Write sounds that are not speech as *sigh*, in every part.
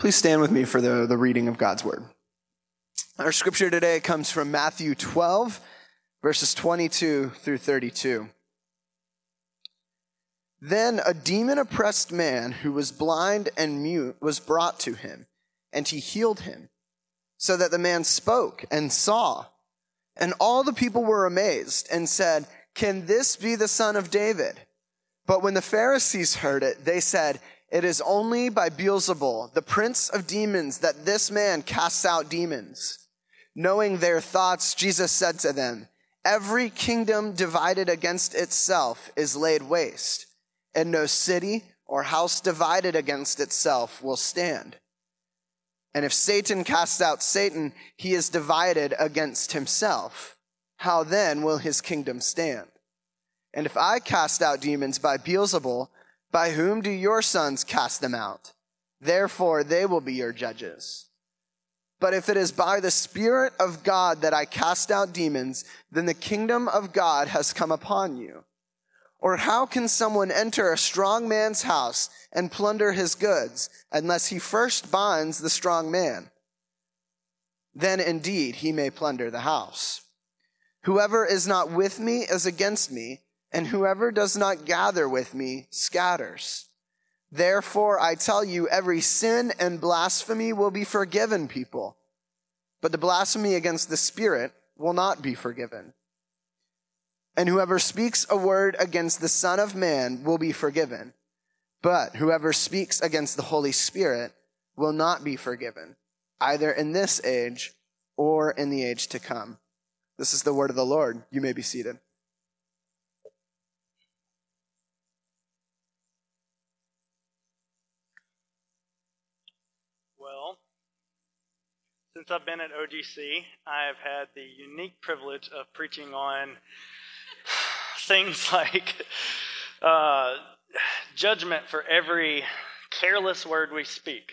Please stand with me for the, the reading of God's word. Our scripture today comes from Matthew 12, verses 22 through 32. Then a demon oppressed man who was blind and mute was brought to him, and he healed him, so that the man spoke and saw. And all the people were amazed and said, Can this be the son of David? But when the Pharisees heard it, they said, it is only by Beelzebul, the prince of demons, that this man casts out demons. Knowing their thoughts, Jesus said to them, Every kingdom divided against itself is laid waste, and no city or house divided against itself will stand. And if Satan casts out Satan, he is divided against himself. How then will his kingdom stand? And if I cast out demons by Beelzebul, by whom do your sons cast them out? Therefore, they will be your judges. But if it is by the Spirit of God that I cast out demons, then the kingdom of God has come upon you. Or how can someone enter a strong man's house and plunder his goods unless he first binds the strong man? Then indeed he may plunder the house. Whoever is not with me is against me and whoever does not gather with me scatters. Therefore, I tell you, every sin and blasphemy will be forgiven people, but the blasphemy against the Spirit will not be forgiven. And whoever speaks a word against the Son of Man will be forgiven, but whoever speaks against the Holy Spirit will not be forgiven, either in this age or in the age to come. This is the word of the Lord. You may be seated. Since I've been at OGC, I have had the unique privilege of preaching on *sighs* things like uh, judgment for every careless word we speak.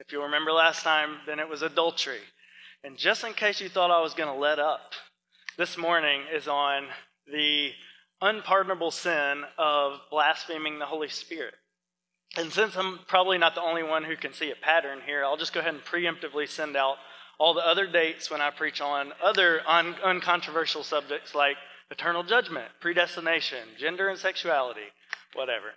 If you remember last time, then it was adultery. And just in case you thought I was going to let up, this morning is on the unpardonable sin of blaspheming the Holy Spirit. And since I'm probably not the only one who can see a pattern here, I'll just go ahead and preemptively send out all the other dates when I preach on other un- uncontroversial subjects like eternal judgment, predestination, gender and sexuality, whatever.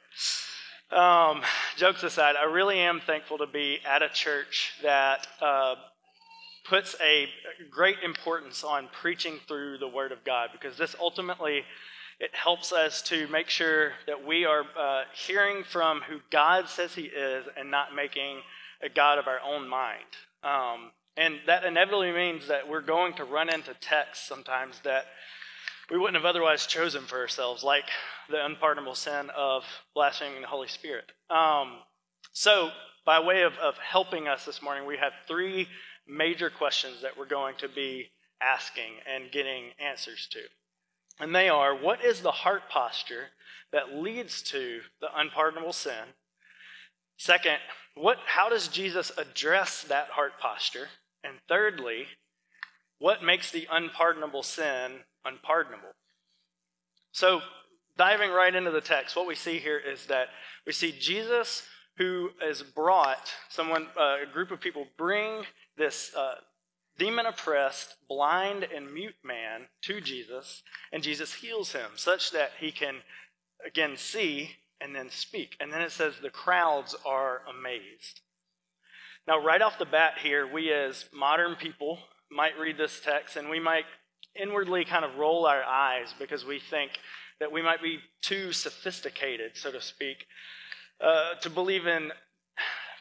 Um, jokes aside, I really am thankful to be at a church that uh, puts a great importance on preaching through the Word of God because this ultimately it helps us to make sure that we are uh, hearing from who God says He is and not making a God of our own mind. Um, and that inevitably means that we're going to run into texts sometimes that we wouldn't have otherwise chosen for ourselves, like the unpardonable sin of blaspheming the Holy Spirit. Um, so, by way of, of helping us this morning, we have three major questions that we're going to be asking and getting answers to. And they are what is the heart posture that leads to the unpardonable sin? Second, what, how does Jesus address that heart posture? And thirdly, what makes the unpardonable sin unpardonable? So, diving right into the text, what we see here is that we see Jesus who has brought someone, uh, a group of people, bring this uh, demon oppressed, blind, and mute man to Jesus, and Jesus heals him such that he can again see and then speak. And then it says the crowds are amazed. Now, right off the bat here, we as modern people might read this text and we might inwardly kind of roll our eyes because we think that we might be too sophisticated, so to speak, uh, to believe in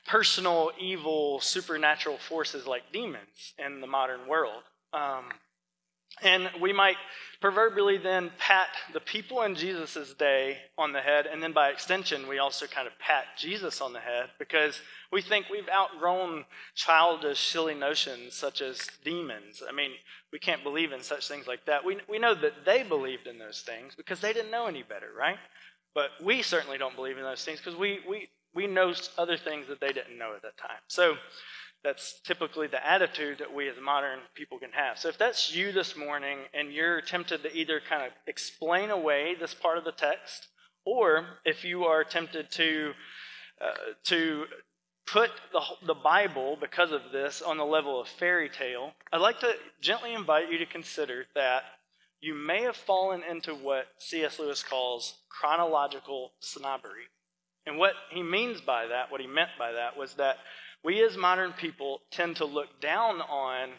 personal, evil, supernatural forces like demons in the modern world. Um, and we might proverbially then pat the people in Jesus' day on the head, and then by extension, we also kind of pat Jesus on the head because we think we've outgrown childish, silly notions such as demons. I mean, we can't believe in such things like that. We, we know that they believed in those things because they didn't know any better, right? But we certainly don't believe in those things because we, we, we know other things that they didn't know at that time. So, that's typically the attitude that we as modern people can have. So if that's you this morning and you're tempted to either kind of explain away this part of the text, or if you are tempted to uh, to put the, the Bible, because of this, on the level of fairy tale, I'd like to gently invite you to consider that you may have fallen into what C.S. Lewis calls chronological snobbery. And what he means by that, what he meant by that, was that we as modern people tend to look down on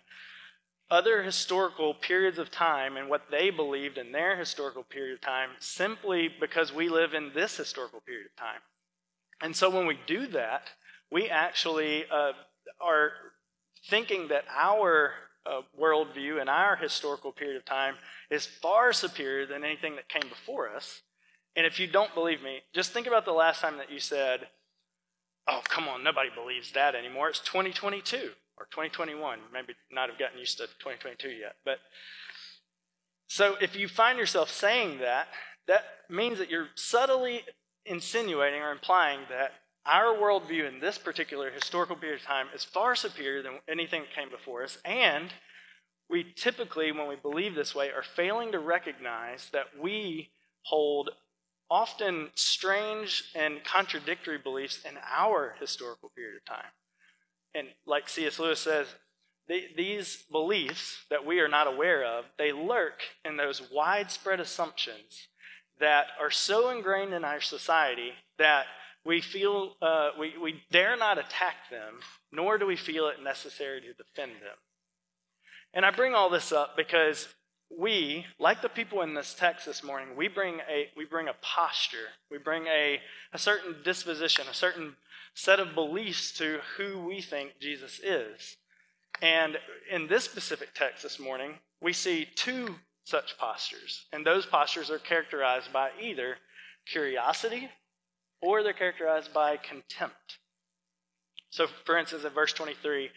other historical periods of time and what they believed in their historical period of time simply because we live in this historical period of time. And so when we do that, we actually uh, are thinking that our uh, worldview and our historical period of time is far superior than anything that came before us. And if you don't believe me, just think about the last time that you said, Oh, come on, nobody believes that anymore. It's 2022 or 2021. Maybe not have gotten used to 2022 yet. But so if you find yourself saying that, that means that you're subtly insinuating or implying that our worldview in this particular historical period of time is far superior than anything that came before us. And we typically, when we believe this way, are failing to recognize that we hold often strange and contradictory beliefs in our historical period of time. And like C.S. Lewis says, these beliefs that we are not aware of, they lurk in those widespread assumptions that are so ingrained in our society that we feel uh, we, we dare not attack them, nor do we feel it necessary to defend them. And I bring all this up because we, like the people in this text this morning, we bring a, we bring a posture, we bring a, a certain disposition, a certain set of beliefs to who we think Jesus is. And in this specific text this morning, we see two such postures. And those postures are characterized by either curiosity or they're characterized by contempt. So, for instance, in verse 23,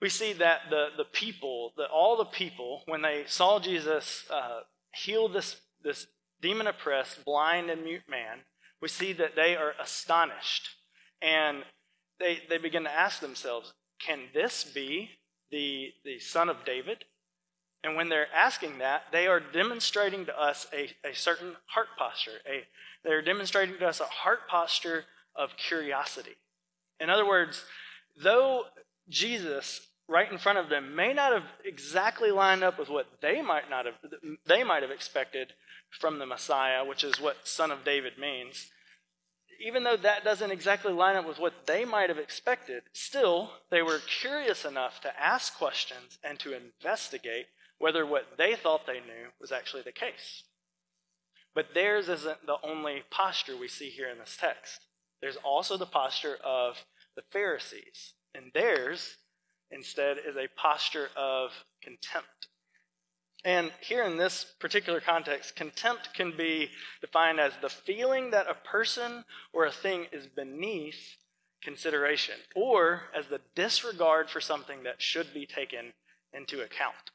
we see that the, the people, the, all the people, when they saw Jesus uh, heal this, this demon oppressed, blind, and mute man, we see that they are astonished. And they, they begin to ask themselves, can this be the, the son of David? And when they're asking that, they are demonstrating to us a, a certain heart posture. A, they're demonstrating to us a heart posture of curiosity. In other words, though Jesus right in front of them may not have exactly lined up with what they might not have they might have expected from the Messiah, which is what son of David means. Even though that doesn't exactly line up with what they might have expected, still they were curious enough to ask questions and to investigate whether what they thought they knew was actually the case. But theirs isn't the only posture we see here in this text. There's also the posture of the Pharisees, and theirs instead is a posture of contempt. And here in this particular context, contempt can be defined as the feeling that a person or a thing is beneath consideration, or as the disregard for something that should be taken into account.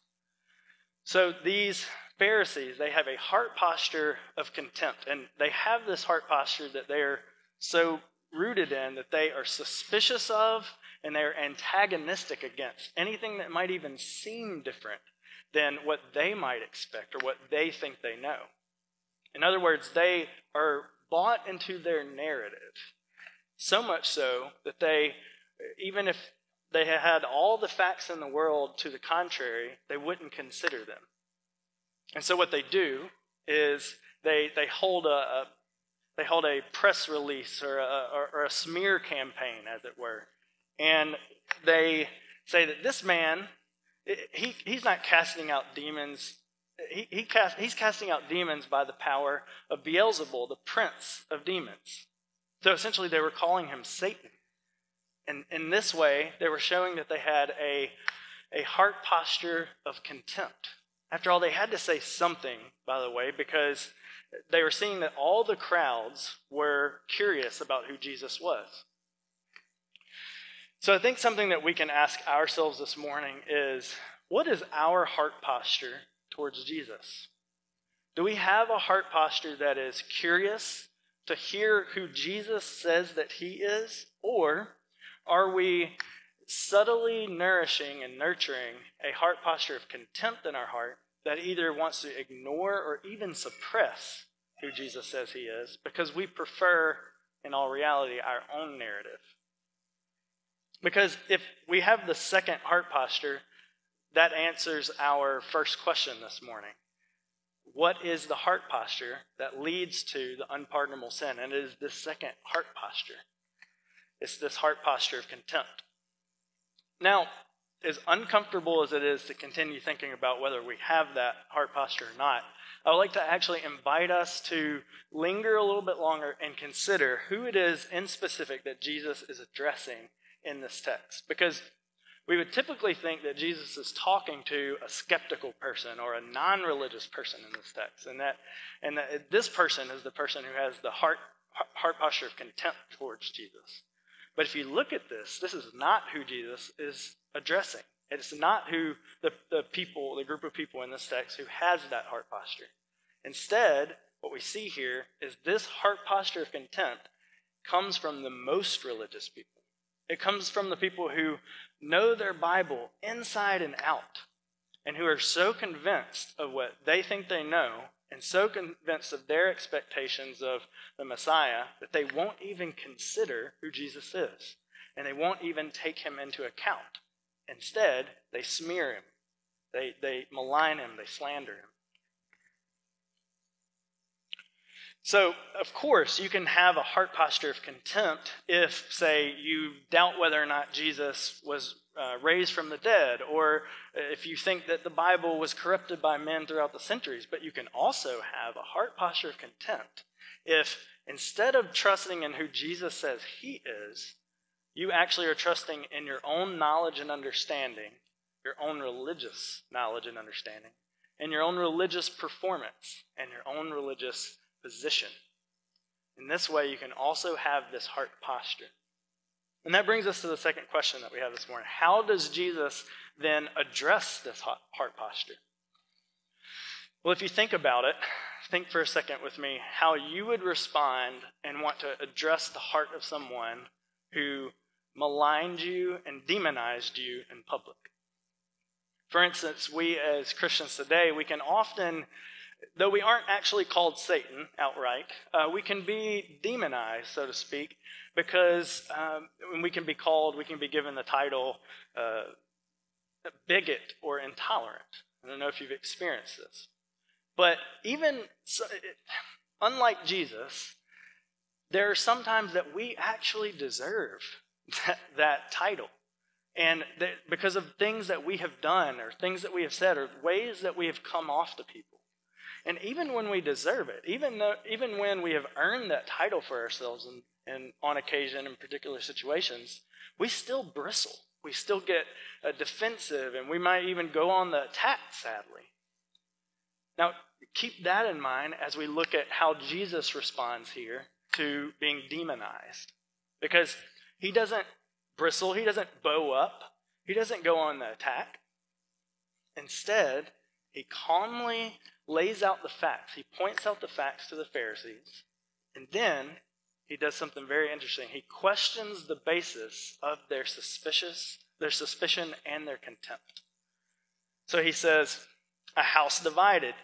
So these Pharisees, they have a heart posture of contempt, and they have this heart posture that they are so rooted in that they are suspicious of and they're antagonistic against anything that might even seem different than what they might expect or what they think they know. In other words, they are bought into their narrative, so much so that they, even if they had all the facts in the world to the contrary, they wouldn't consider them. And so what they do is they, they hold a, a they hold a press release or a, or, or a smear campaign, as it were, and they say that this man, he, he's not casting out demons. He, he cast, he's casting out demons by the power of Beelzebul, the prince of demons. So essentially, they were calling him Satan. And in this way, they were showing that they had a, a heart posture of contempt. After all, they had to say something, by the way, because they were seeing that all the crowds were curious about who Jesus was. So I think something that we can ask ourselves this morning is what is our heart posture towards Jesus? Do we have a heart posture that is curious to hear who Jesus says that he is? Or are we subtly nourishing and nurturing a heart posture of contempt in our heart that either wants to ignore or even suppress who Jesus says he is because we prefer, in all reality, our own narrative? Because if we have the second heart posture, that answers our first question this morning. What is the heart posture that leads to the unpardonable sin? And it is the second heart posture. It's this heart posture of contempt. Now, as uncomfortable as it is to continue thinking about whether we have that heart posture or not, I would like to actually invite us to linger a little bit longer and consider who it is in specific that Jesus is addressing in this text. Because we would typically think that Jesus is talking to a skeptical person or a non religious person in this text, and that, and that this person is the person who has the heart, heart posture of contempt towards Jesus. But if you look at this, this is not who Jesus is addressing. It's not who the, the people, the group of people in this text who has that heart posture. Instead, what we see here is this heart posture of contempt comes from the most religious people. It comes from the people who know their Bible inside and out and who are so convinced of what they think they know and so convinced of their expectations of the Messiah that they won't even consider who Jesus is and they won't even take him into account. Instead, they smear him, they, they malign him, they slander him. So, of course, you can have a heart posture of contempt if, say, you doubt whether or not Jesus was uh, raised from the dead, or if you think that the Bible was corrupted by men throughout the centuries. But you can also have a heart posture of contempt if, instead of trusting in who Jesus says he is, you actually are trusting in your own knowledge and understanding, your own religious knowledge and understanding, and your own religious performance and your own religious position. In this way, you can also have this heart posture. And that brings us to the second question that we have this morning. How does Jesus then address this heart posture? Well, if you think about it, think for a second with me how you would respond and want to address the heart of someone who maligned you and demonized you in public. For instance, we as Christians today, we can often, though we aren't actually called Satan outright, uh, we can be demonized, so to speak, because um, we can be called, we can be given the title uh, bigot or intolerant. I don't know if you've experienced this. But even, so, unlike Jesus, there are sometimes that we actually deserve that, that title. And that because of things that we have done or things that we have said or ways that we have come off to people. And even when we deserve it, even, though, even when we have earned that title for ourselves and, and on occasion in particular situations, we still bristle. We still get uh, defensive and we might even go on the attack, sadly. Now, keep that in mind as we look at how Jesus responds here to being demonized. Because he doesn't bristle, he doesn't bow up, he doesn't go on the attack. Instead, he calmly lays out the facts. He points out the facts to the Pharisees, and then he does something very interesting. He questions the basis of their suspicious, their suspicion and their contempt. So he says, "A house divided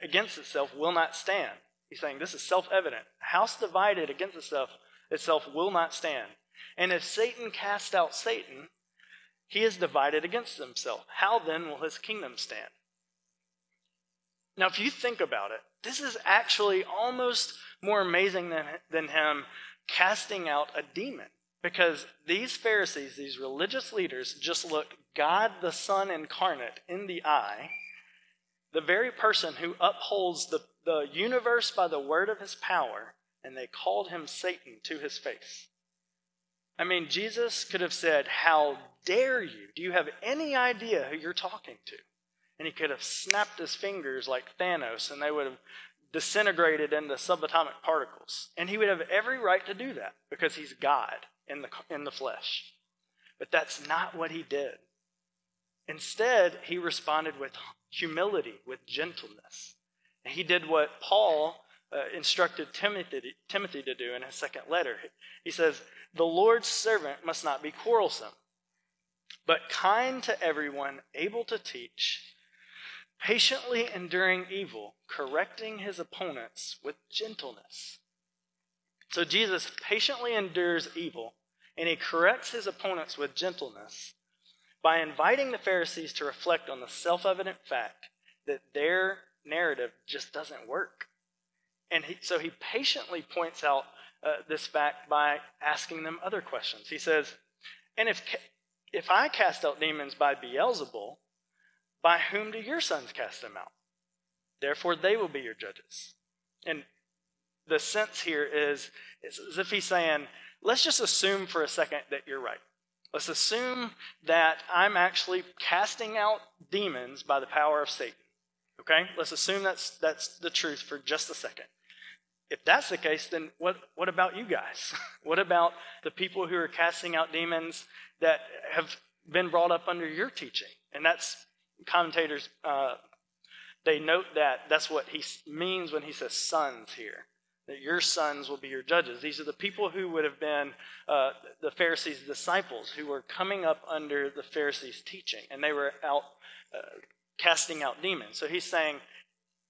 against itself will not stand." He's saying this is self-evident. A house divided against itself itself will not stand. And if Satan cast out Satan, he is divided against himself. How then will his kingdom stand? Now, if you think about it, this is actually almost more amazing than, than him casting out a demon. Because these Pharisees, these religious leaders, just look God the Son incarnate in the eye, the very person who upholds the, the universe by the word of his power, and they called him Satan to his face. I mean, Jesus could have said, How dare you? Do you have any idea who you're talking to? And he could have snapped his fingers like Thanos, and they would have disintegrated into subatomic particles. And he would have every right to do that because he's God in the, in the flesh. But that's not what he did. Instead, he responded with humility, with gentleness. And he did what Paul uh, instructed Timothy, Timothy to do in his second letter. He says, The Lord's servant must not be quarrelsome, but kind to everyone, able to teach, patiently enduring evil, correcting his opponents with gentleness. So Jesus patiently endures evil. and he corrects his opponents with gentleness by inviting the Pharisees to reflect on the self evident fact that their narrative just doesn't work. And he, so he patiently points out uh, this fact by asking them other questions. He says, And if, if I cast out demons by Beelzebul, by whom do your sons cast them out? Therefore, they will be your judges. And the sense here is it's as if he's saying, let's just assume for a second that you're right. Let's assume that I'm actually casting out demons by the power of Satan. Okay? Let's assume that's, that's the truth for just a second. If that's the case, then what, what about you guys? *laughs* what about the people who are casting out demons that have been brought up under your teaching? And that's commentators, uh, they note that that's what he means when he says sons here that your sons will be your judges. These are the people who would have been uh, the Pharisees' disciples who were coming up under the Pharisees' teaching, and they were out uh, casting out demons. So he's saying,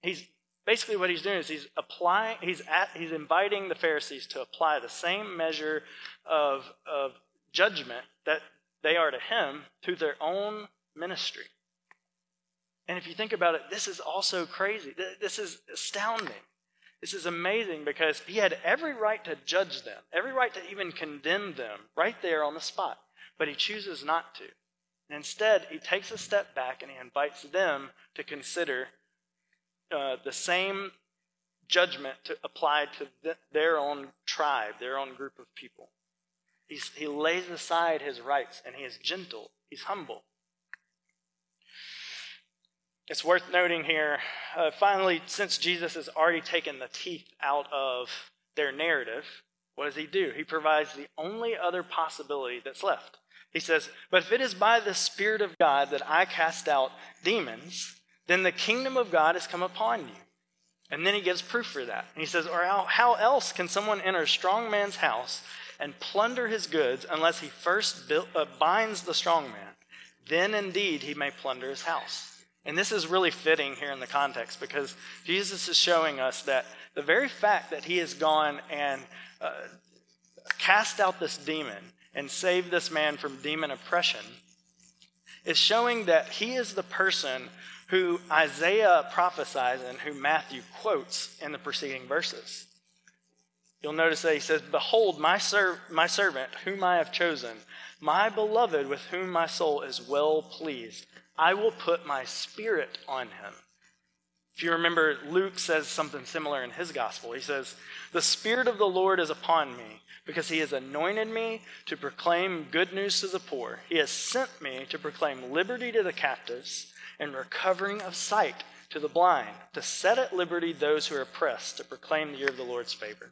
he's basically what he's doing is he's applying, he's at, he's inviting the Pharisees to apply the same measure of of judgment that they are to him to their own ministry. And if you think about it, this is also crazy. This is astounding. This is amazing because he had every right to judge them, every right to even condemn them right there on the spot, but he chooses not to. And instead, he takes a step back and he invites them to consider uh, the same judgment to apply to th- their own tribe, their own group of people. He's, he lays aside his rights and he is gentle, he's humble. It's worth noting here, uh, finally, since Jesus has already taken the teeth out of their narrative, what does he do? He provides the only other possibility that's left. He says, But if it is by the Spirit of God that I cast out demons, then the kingdom of God has come upon you. And then he gives proof for that. And he says, Or how, how else can someone enter a strong man's house and plunder his goods unless he first uh, binds the strong man? Then indeed he may plunder his house. And this is really fitting here in the context because Jesus is showing us that the very fact that he has gone and uh, cast out this demon and saved this man from demon oppression is showing that he is the person who Isaiah prophesies and who Matthew quotes in the preceding verses. You'll notice that he says, Behold, my, ser- my servant, whom I have chosen, my beloved, with whom my soul is well pleased. I will put my spirit on him. If you remember, Luke says something similar in his gospel. He says, The Spirit of the Lord is upon me, because he has anointed me to proclaim good news to the poor. He has sent me to proclaim liberty to the captives and recovering of sight to the blind, to set at liberty those who are oppressed, to proclaim the year of the Lord's favor.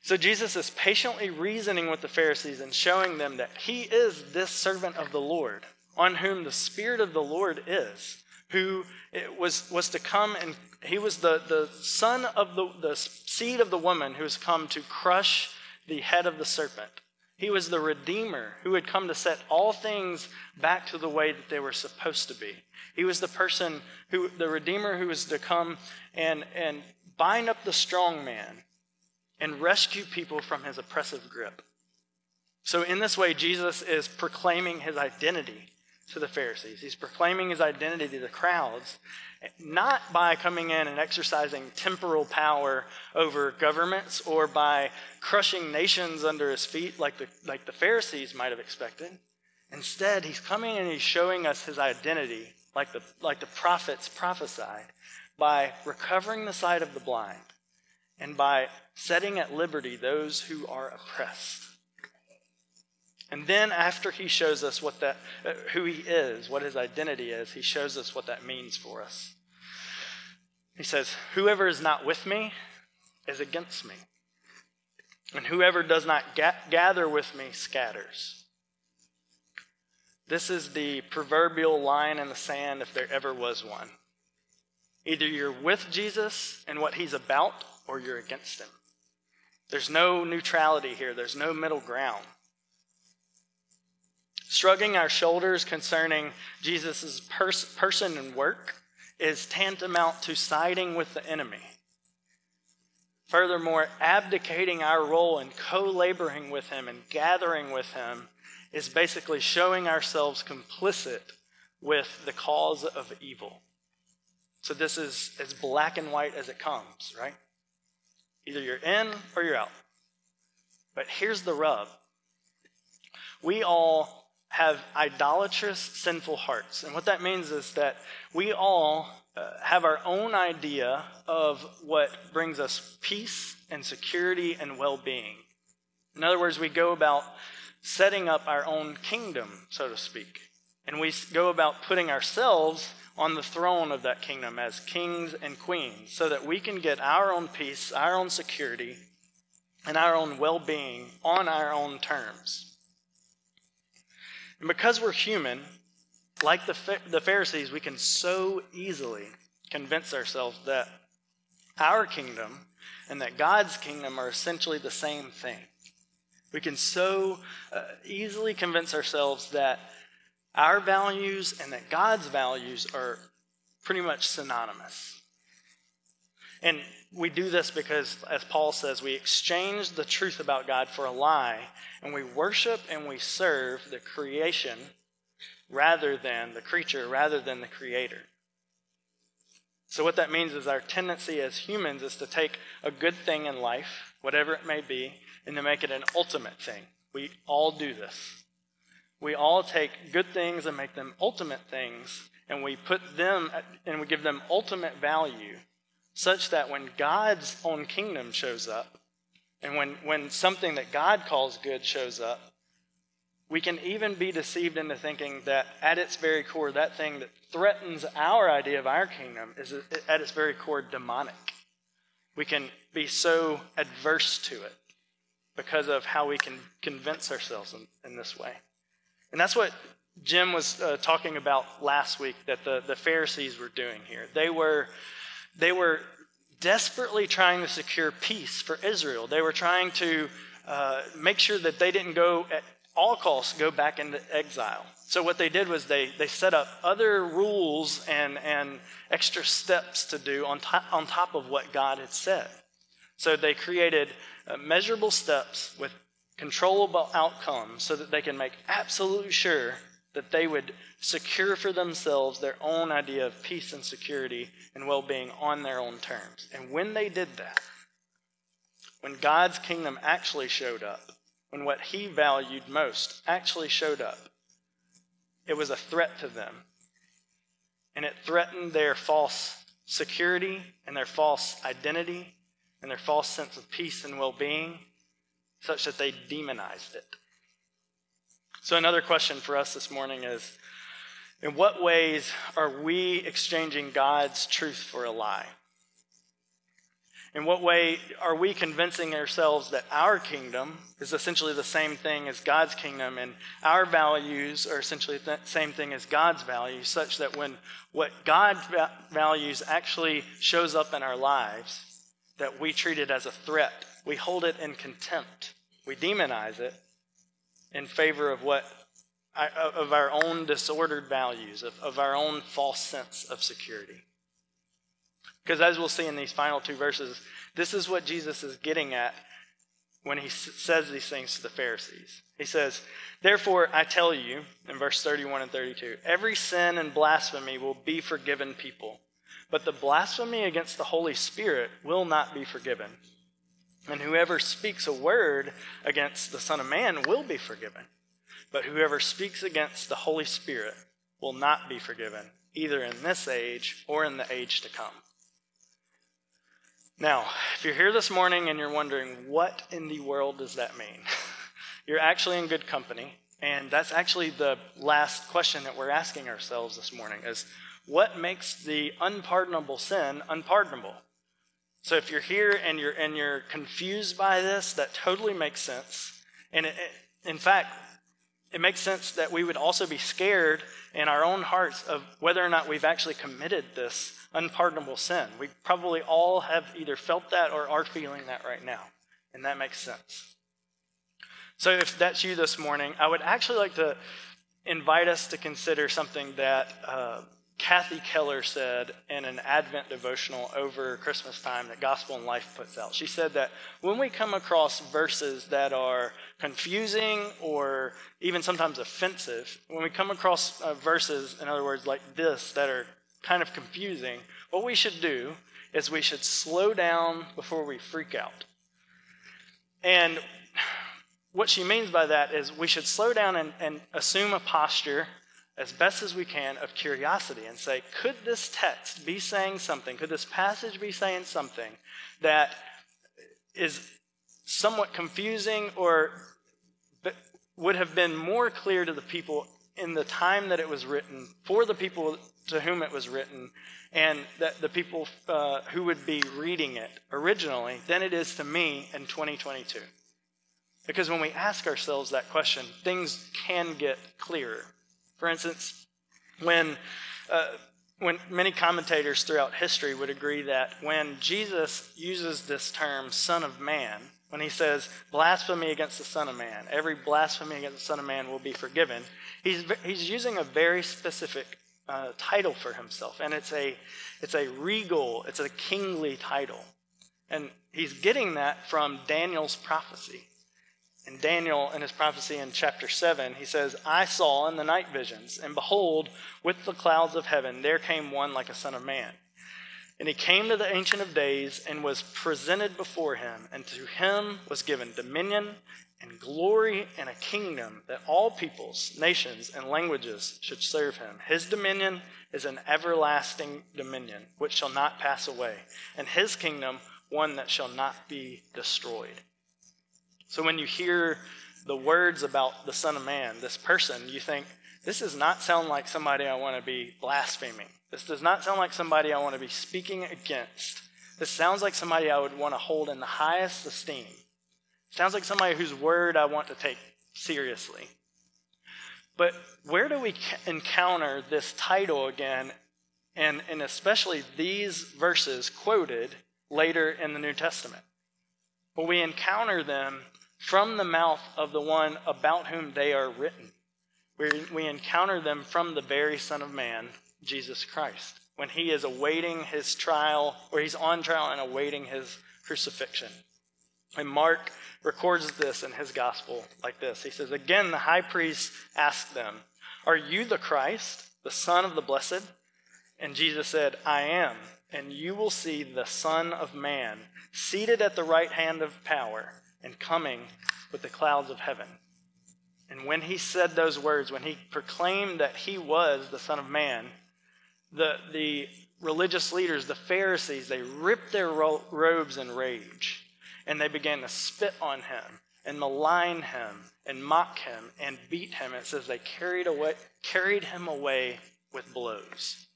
So Jesus is patiently reasoning with the Pharisees and showing them that he is this servant of the Lord on whom the Spirit of the Lord is, who was, was to come and he was the, the son of the, the seed of the woman who has come to crush the head of the serpent. He was the Redeemer who had come to set all things back to the way that they were supposed to be. He was the person who, the Redeemer who was to come and, and bind up the strong man and rescue people from his oppressive grip. So, in this way, Jesus is proclaiming his identity to the Pharisees. He's proclaiming his identity to the crowds, not by coming in and exercising temporal power over governments or by crushing nations under his feet like the, like the Pharisees might have expected. Instead, he's coming and he's showing us his identity like the, like the prophets prophesied by recovering the sight of the blind and by setting at liberty those who are oppressed. And then after he shows us what that uh, who he is, what his identity is, he shows us what that means for us. He says, "Whoever is not with me is against me, and whoever does not ga- gather with me scatters." This is the proverbial line in the sand if there ever was one. Either you're with Jesus and what he's about or you're against him. There's no neutrality here. There's no middle ground. Shrugging our shoulders concerning Jesus' pers- person and work is tantamount to siding with the enemy. Furthermore, abdicating our role and co laboring with Him and gathering with Him is basically showing ourselves complicit with the cause of evil. So this is as black and white as it comes, right? Either you're in or you're out. But here's the rub we all have idolatrous, sinful hearts. And what that means is that we all uh, have our own idea of what brings us peace and security and well being. In other words, we go about setting up our own kingdom, so to speak. And we go about putting ourselves on the throne of that kingdom as kings and queens so that we can get our own peace, our own security, and our own well being on our own terms. And because we're human, like the, the Pharisees, we can so easily convince ourselves that our kingdom and that God's kingdom are essentially the same thing. We can so uh, easily convince ourselves that our values and that God's values are pretty much synonymous. And we do this because, as Paul says, we exchange the truth about God for a lie, and we worship and we serve the creation rather than the creature, rather than the creator. So, what that means is our tendency as humans is to take a good thing in life, whatever it may be, and to make it an ultimate thing. We all do this. We all take good things and make them ultimate things, and we put them and we give them ultimate value, such that when God's own kingdom shows up, and when, when something that God calls good shows up, we can even be deceived into thinking that at its very core, that thing that threatens our idea of our kingdom is at its very core demonic. We can be so adverse to it because of how we can convince ourselves in, in this way. And that's what Jim was uh, talking about last week that the, the Pharisees were doing here. They were, they were desperately trying to secure peace for Israel. They were trying to uh, make sure that they didn't go at all costs go back into exile. So what they did was they, they set up other rules and, and extra steps to do on top, on top of what God had said. So they created uh, measurable steps with controllable outcomes so that they can make absolutely sure that they would secure for themselves their own idea of peace and security and well being on their own terms. And when they did that, when God's kingdom actually showed up, when what he valued most actually showed up, it was a threat to them. And it threatened their false security and their false identity and their false sense of peace and well being such that they demonized it. So, another question for us this morning is In what ways are we exchanging God's truth for a lie? In what way are we convincing ourselves that our kingdom is essentially the same thing as God's kingdom and our values are essentially the same thing as God's values, such that when what God values actually shows up in our lives, that we treat it as a threat we hold it in contempt. We demonize it in favor of what of our own disordered values, of, of our own false sense of security. Because as we'll see in these final two verses, this is what Jesus is getting at when he says these things to the Pharisees. He says, Therefore, I tell you, in verse 31 and 32, every sin and blasphemy will be forgiven people, but the blasphemy against the Holy Spirit will not be forgiven. And whoever speaks a word against the Son of Man will be forgiven. But whoever speaks against the Holy Spirit will not be forgiven, either in this age or in the age to come. Now, if you're here this morning and you're wondering, what in the world does that mean? *laughs* you're actually in good company. And that's actually the last question that we're asking ourselves this morning is what makes the unpardonable sin unpardonable? So if you're here and you're and you're confused by this, that totally makes sense. And it, it, in fact, it makes sense that we would also be scared in our own hearts of whether or not we've actually committed this unpardonable sin. We probably all have either felt that or are feeling that right now. And that makes sense. So if that's you this morning, I would actually like to invite us to consider something that uh, Kathy Keller said in an Advent devotional over Christmas time that Gospel and Life puts out. She said that when we come across verses that are confusing or even sometimes offensive, when we come across uh, verses, in other words, like this, that are kind of confusing, what we should do is we should slow down before we freak out. And what she means by that is we should slow down and, and assume a posture as best as we can of curiosity and say, could this text be saying something? Could this passage be saying something that is somewhat confusing or would have been more clear to the people in the time that it was written, for the people to whom it was written, and that the people uh, who would be reading it originally than it is to me in 2022? Because when we ask ourselves that question, things can get clearer. For instance, when, uh, when many commentators throughout history would agree that when Jesus uses this term, Son of Man, when he says blasphemy against the Son of Man, every blasphemy against the Son of Man will be forgiven, he's, he's using a very specific uh, title for himself. And it's a, it's a regal, it's a kingly title. And he's getting that from Daniel's prophecy. In Daniel, in his prophecy in chapter 7, he says, I saw in the night visions, and behold, with the clouds of heaven, there came one like a son of man. And he came to the Ancient of Days and was presented before him, and to him was given dominion and glory and a kingdom that all peoples, nations, and languages should serve him. His dominion is an everlasting dominion which shall not pass away, and his kingdom one that shall not be destroyed. So when you hear the words about the Son of Man, this person, you think, this does not sound like somebody I want to be blaspheming. This does not sound like somebody I want to be speaking against. This sounds like somebody I would want to hold in the highest esteem. Sounds like somebody whose word I want to take seriously. But where do we encounter this title again, and, and especially these verses quoted later in the New Testament? Well, we encounter them from the mouth of the one about whom they are written. We, we encounter them from the very Son of Man, Jesus Christ, when he is awaiting his trial, or he's on trial and awaiting his crucifixion. And Mark records this in his gospel like this He says, Again, the high priest asked them, Are you the Christ, the Son of the Blessed? And Jesus said, I am, and you will see the Son of Man seated at the right hand of power and coming with the clouds of heaven. And when he said those words, when he proclaimed that he was the Son of Man, the, the religious leaders, the Pharisees, they ripped their ro- robes in rage and they began to spit on him and malign him and mock him and beat him. It says they carried, away, carried him away with blows.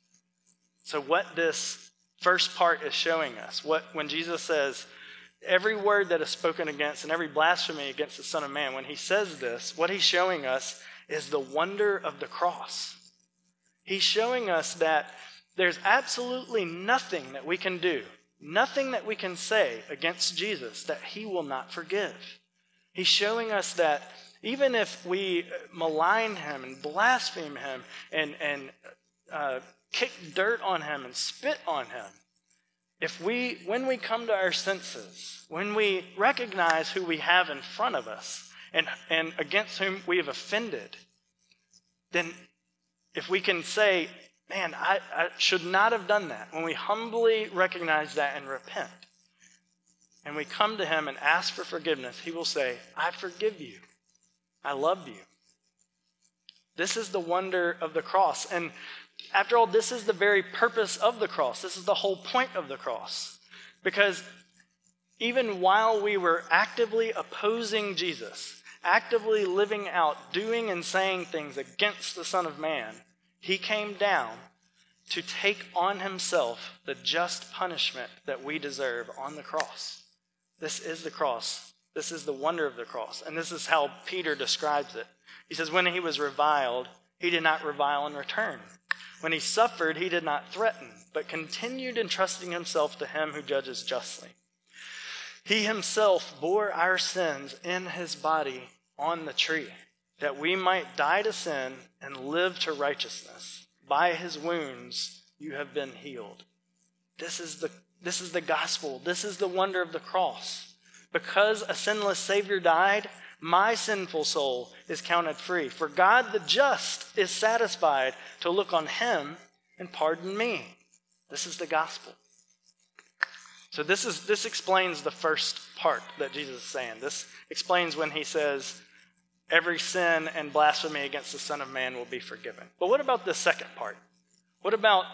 So, what this first part is showing us, what when Jesus says, every word that is spoken against and every blasphemy against the Son of Man, when he says this, what he's showing us is the wonder of the cross. He's showing us that there's absolutely nothing that we can do, nothing that we can say against Jesus that he will not forgive. He's showing us that even if we malign him and blaspheme him and, and uh, kick dirt on him and spit on him, if we, when we come to our senses, when we recognize who we have in front of us and, and against whom we have offended, then if we can say, man, I, I should not have done that, when we humbly recognize that and repent, and we come to Him and ask for forgiveness, He will say, I forgive you. I love you. This is the wonder of the cross. And after all, this is the very purpose of the cross. This is the whole point of the cross. Because even while we were actively opposing Jesus, actively living out, doing and saying things against the Son of Man, he came down to take on himself the just punishment that we deserve on the cross. This is the cross. This is the wonder of the cross. And this is how Peter describes it. He says, When he was reviled, he did not revile in return. When he suffered, he did not threaten, but continued entrusting himself to him who judges justly. He himself bore our sins in his body on the tree, that we might die to sin and live to righteousness. By his wounds you have been healed. This is the, this is the gospel. This is the wonder of the cross. Because a sinless Savior died, my sinful soul is counted free. For God the just is satisfied to look on him and pardon me. This is the gospel. So this is this explains the first part that Jesus is saying. This explains when he says every sin and blasphemy against the Son of Man will be forgiven. But what about the second part? What about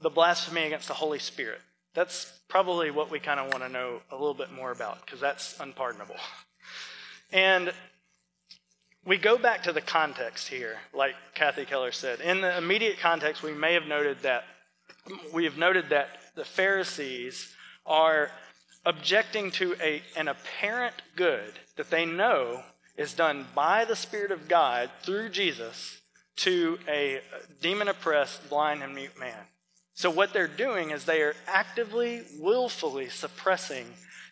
the blasphemy against the Holy Spirit? That's probably what we kind of want to know a little bit more about because that's unpardonable. *laughs* And we go back to the context here, like Kathy Keller said. In the immediate context, we may have noted that we have noted that the Pharisees are objecting to a, an apparent good that they know is done by the Spirit of God through Jesus to a demon oppressed, blind, and mute man. So, what they're doing is they are actively, willfully suppressing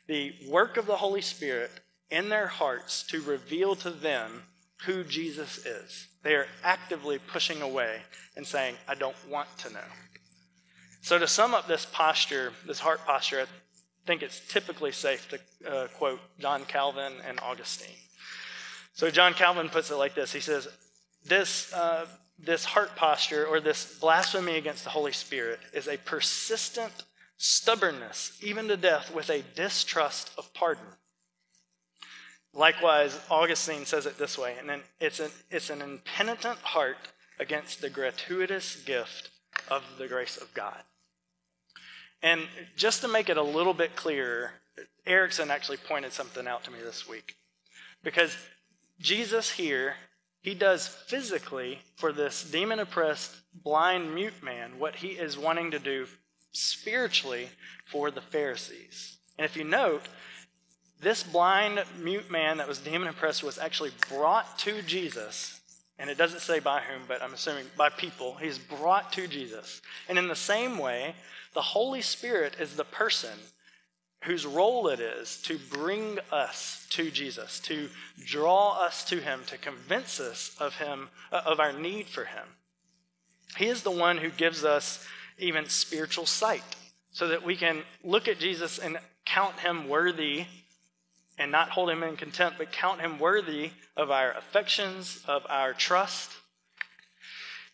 the work of the Holy Spirit in their hearts to reveal to them who Jesus is. They are actively pushing away and saying, I don't want to know. So, to sum up this posture, this heart posture, I think it's typically safe to uh, quote John Calvin and Augustine. So, John Calvin puts it like this He says, This, uh, this heart posture or this blasphemy against the Holy Spirit is a persistent stubbornness, even to death, with a distrust of pardon. Likewise, Augustine says it this way, and then it's an, it's an impenitent heart against the gratuitous gift of the grace of God. And just to make it a little bit clearer, Erickson actually pointed something out to me this week. Because Jesus here, he does physically for this demon oppressed, blind, mute man what he is wanting to do spiritually for the Pharisees. And if you note, this blind, mute man that was demon oppressed was actually brought to Jesus and it doesn't say by whom, but I'm assuming by people. He's brought to Jesus. And in the same way, the Holy Spirit is the person whose role it is to bring us to Jesus, to draw us to him, to convince us of him uh, of our need for him. He is the one who gives us even spiritual sight so that we can look at Jesus and count him worthy and not hold him in contempt, but count him worthy of our affections, of our trust.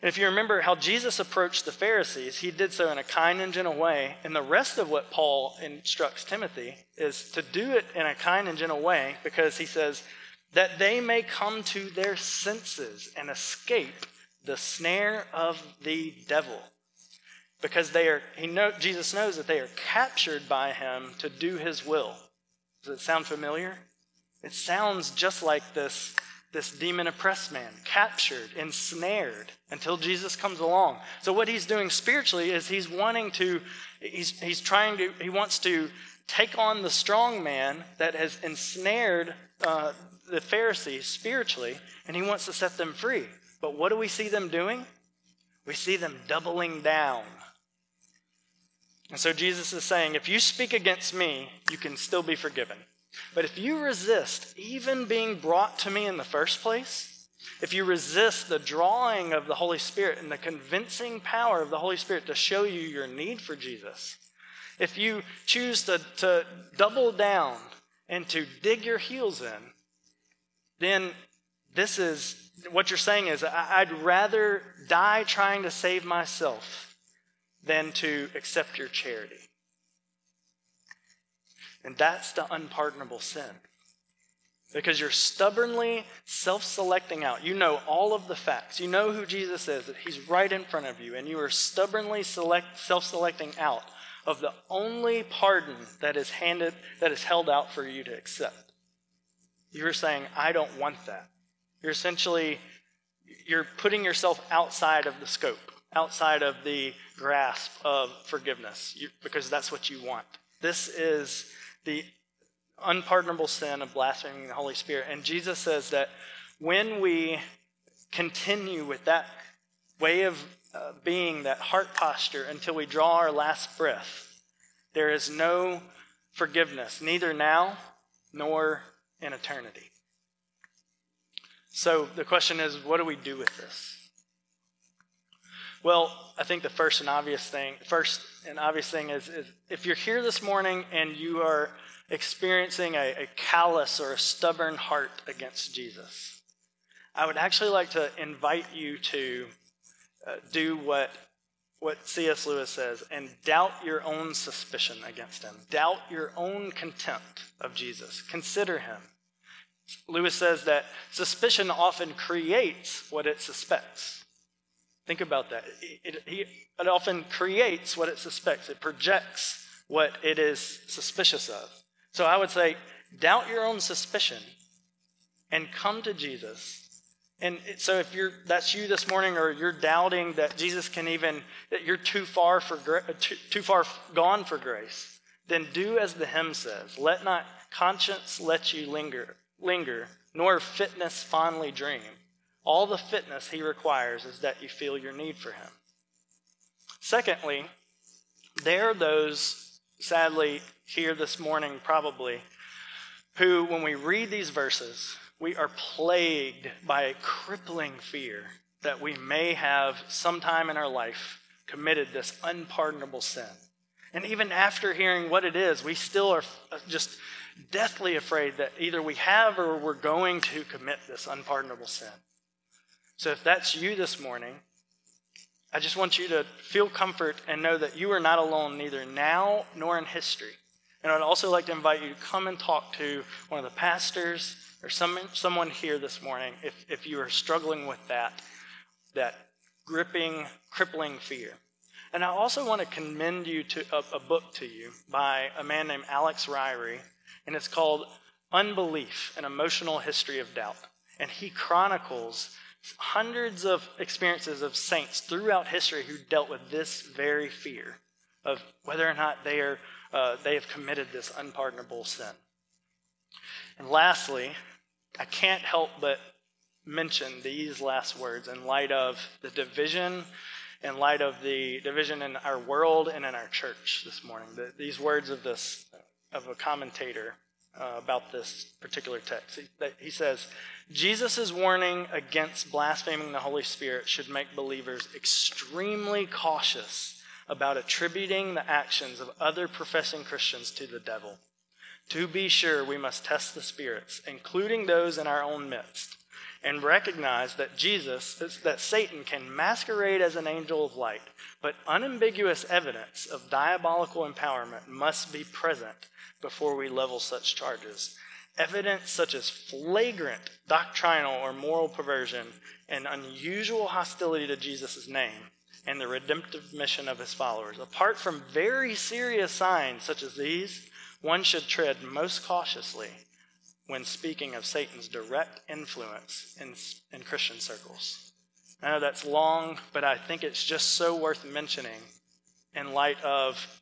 And if you remember how Jesus approached the Pharisees, he did so in a kind and gentle way. And the rest of what Paul instructs Timothy is to do it in a kind and gentle way because he says, that they may come to their senses and escape the snare of the devil. Because they are, he know, Jesus knows that they are captured by him to do his will. Does it sound familiar? It sounds just like this, this demon oppressed man, captured, ensnared until Jesus comes along. So, what he's doing spiritually is he's wanting to, he's, he's trying to, he wants to take on the strong man that has ensnared uh, the Pharisees spiritually, and he wants to set them free. But what do we see them doing? We see them doubling down and so Jesus is saying, if you speak against me, you can still be forgiven. But if you resist even being brought to me in the first place, if you resist the drawing of the Holy Spirit and the convincing power of the Holy Spirit to show you your need for Jesus, if you choose to, to double down and to dig your heels in, then this is what you're saying is I'd rather die trying to save myself than to accept your charity. And that's the unpardonable sin. Because you're stubbornly self selecting out. You know all of the facts. You know who Jesus is, that he's right in front of you, and you are stubbornly select, self selecting out of the only pardon that is handed, that is held out for you to accept. You're saying, I don't want that. You're essentially, you're putting yourself outside of the scope outside of the grasp of forgiveness you, because that's what you want. This is the unpardonable sin of blaspheming the Holy Spirit. And Jesus says that when we continue with that way of uh, being, that heart posture, until we draw our last breath, there is no forgiveness, neither now nor in eternity. So the question is what do we do with this? Well, I think the first and obvious thing, first and obvious thing is, is if you're here this morning and you are experiencing a, a callous or a stubborn heart against Jesus, I would actually like to invite you to uh, do what what C.S. Lewis says and doubt your own suspicion against him. Doubt your own contempt of Jesus. Consider him. Lewis says that suspicion often creates what it suspects. Think about that. It, it, it, often creates what it suspects, it projects what it is suspicious of. So I would say, doubt your own suspicion and come to Jesus and so if you're that's you this morning or you're doubting that Jesus can even that you're too far for too, too far gone for grace, then do as the hymn says, let not conscience let you linger linger, nor fitness fondly dream. All the fitness he requires is that you feel your need for him. Secondly, there are those sadly here this morning probably who when we read these verses we are plagued by a crippling fear that we may have sometime in our life committed this unpardonable sin. And even after hearing what it is, we still are just deathly afraid that either we have or we're going to commit this unpardonable sin. So if that's you this morning, I just want you to feel comfort and know that you are not alone, neither now nor in history. And I'd also like to invite you to come and talk to one of the pastors or some, someone here this morning, if, if you are struggling with that, that gripping, crippling fear. And I also want to commend you to a, a book to you by a man named Alex Ryrie, and it's called Unbelief An Emotional History of Doubt. And he chronicles hundreds of experiences of saints throughout history who dealt with this very fear of whether or not they, are, uh, they have committed this unpardonable sin. And lastly, I can't help but mention these last words in light of the division, in light of the division in our world and in our church this morning. The, these words of this of a commentator uh, about this particular text. He, he says, Jesus' warning against blaspheming the Holy Spirit should make believers extremely cautious about attributing the actions of other professing Christians to the devil. To be sure, we must test the spirits, including those in our own midst, and recognize that Jesus, that Satan can masquerade as an angel of light, but unambiguous evidence of diabolical empowerment must be present before we level such charges. Evidence such as flagrant doctrinal or moral perversion and unusual hostility to Jesus' name and the redemptive mission of his followers. Apart from very serious signs such as these, one should tread most cautiously when speaking of Satan's direct influence in, in Christian circles. I know that's long, but I think it's just so worth mentioning in light of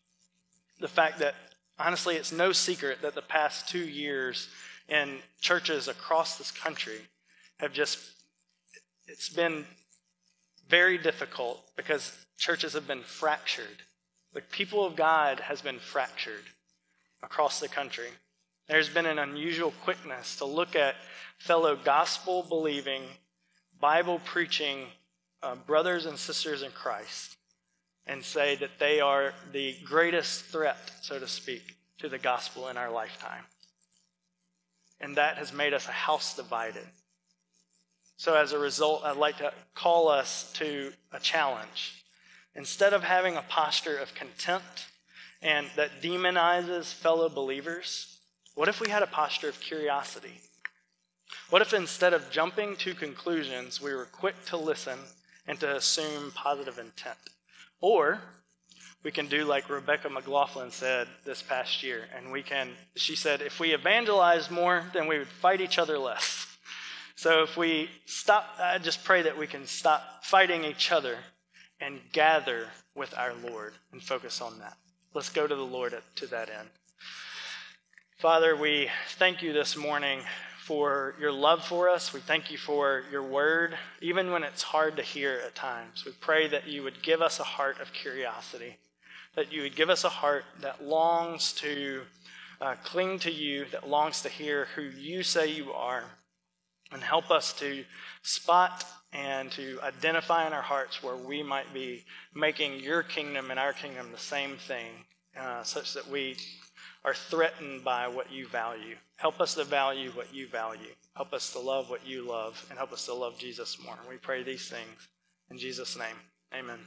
the fact that, honestly, it's no secret that the past two years in churches across this country have just, it's been very difficult because churches have been fractured. The people of God has been fractured across the country. There's been an unusual quickness to look at fellow gospel believing, Bible preaching uh, brothers and sisters in Christ and say that they are the greatest threat, so to speak, to the gospel in our lifetime. And that has made us a house divided. So, as a result, I'd like to call us to a challenge. Instead of having a posture of contempt and that demonizes fellow believers, what if we had a posture of curiosity? What if instead of jumping to conclusions, we were quick to listen and to assume positive intent? Or we can do like Rebecca McLaughlin said this past year, and we can, she said, if we evangelize more, then we would fight each other less. So if we stop, I just pray that we can stop fighting each other and gather with our Lord and focus on that. Let's go to the Lord to that end. Father, we thank you this morning for your love for us. We thank you for your word, even when it's hard to hear at times. We pray that you would give us a heart of curiosity, that you would give us a heart that longs to uh, cling to you, that longs to hear who you say you are, and help us to spot and to identify in our hearts where we might be making your kingdom and our kingdom the same thing, uh, such that we are threatened by what you value. Help us to value what you value. Help us to love what you love, and help us to love Jesus more. We pray these things in Jesus' name. Amen.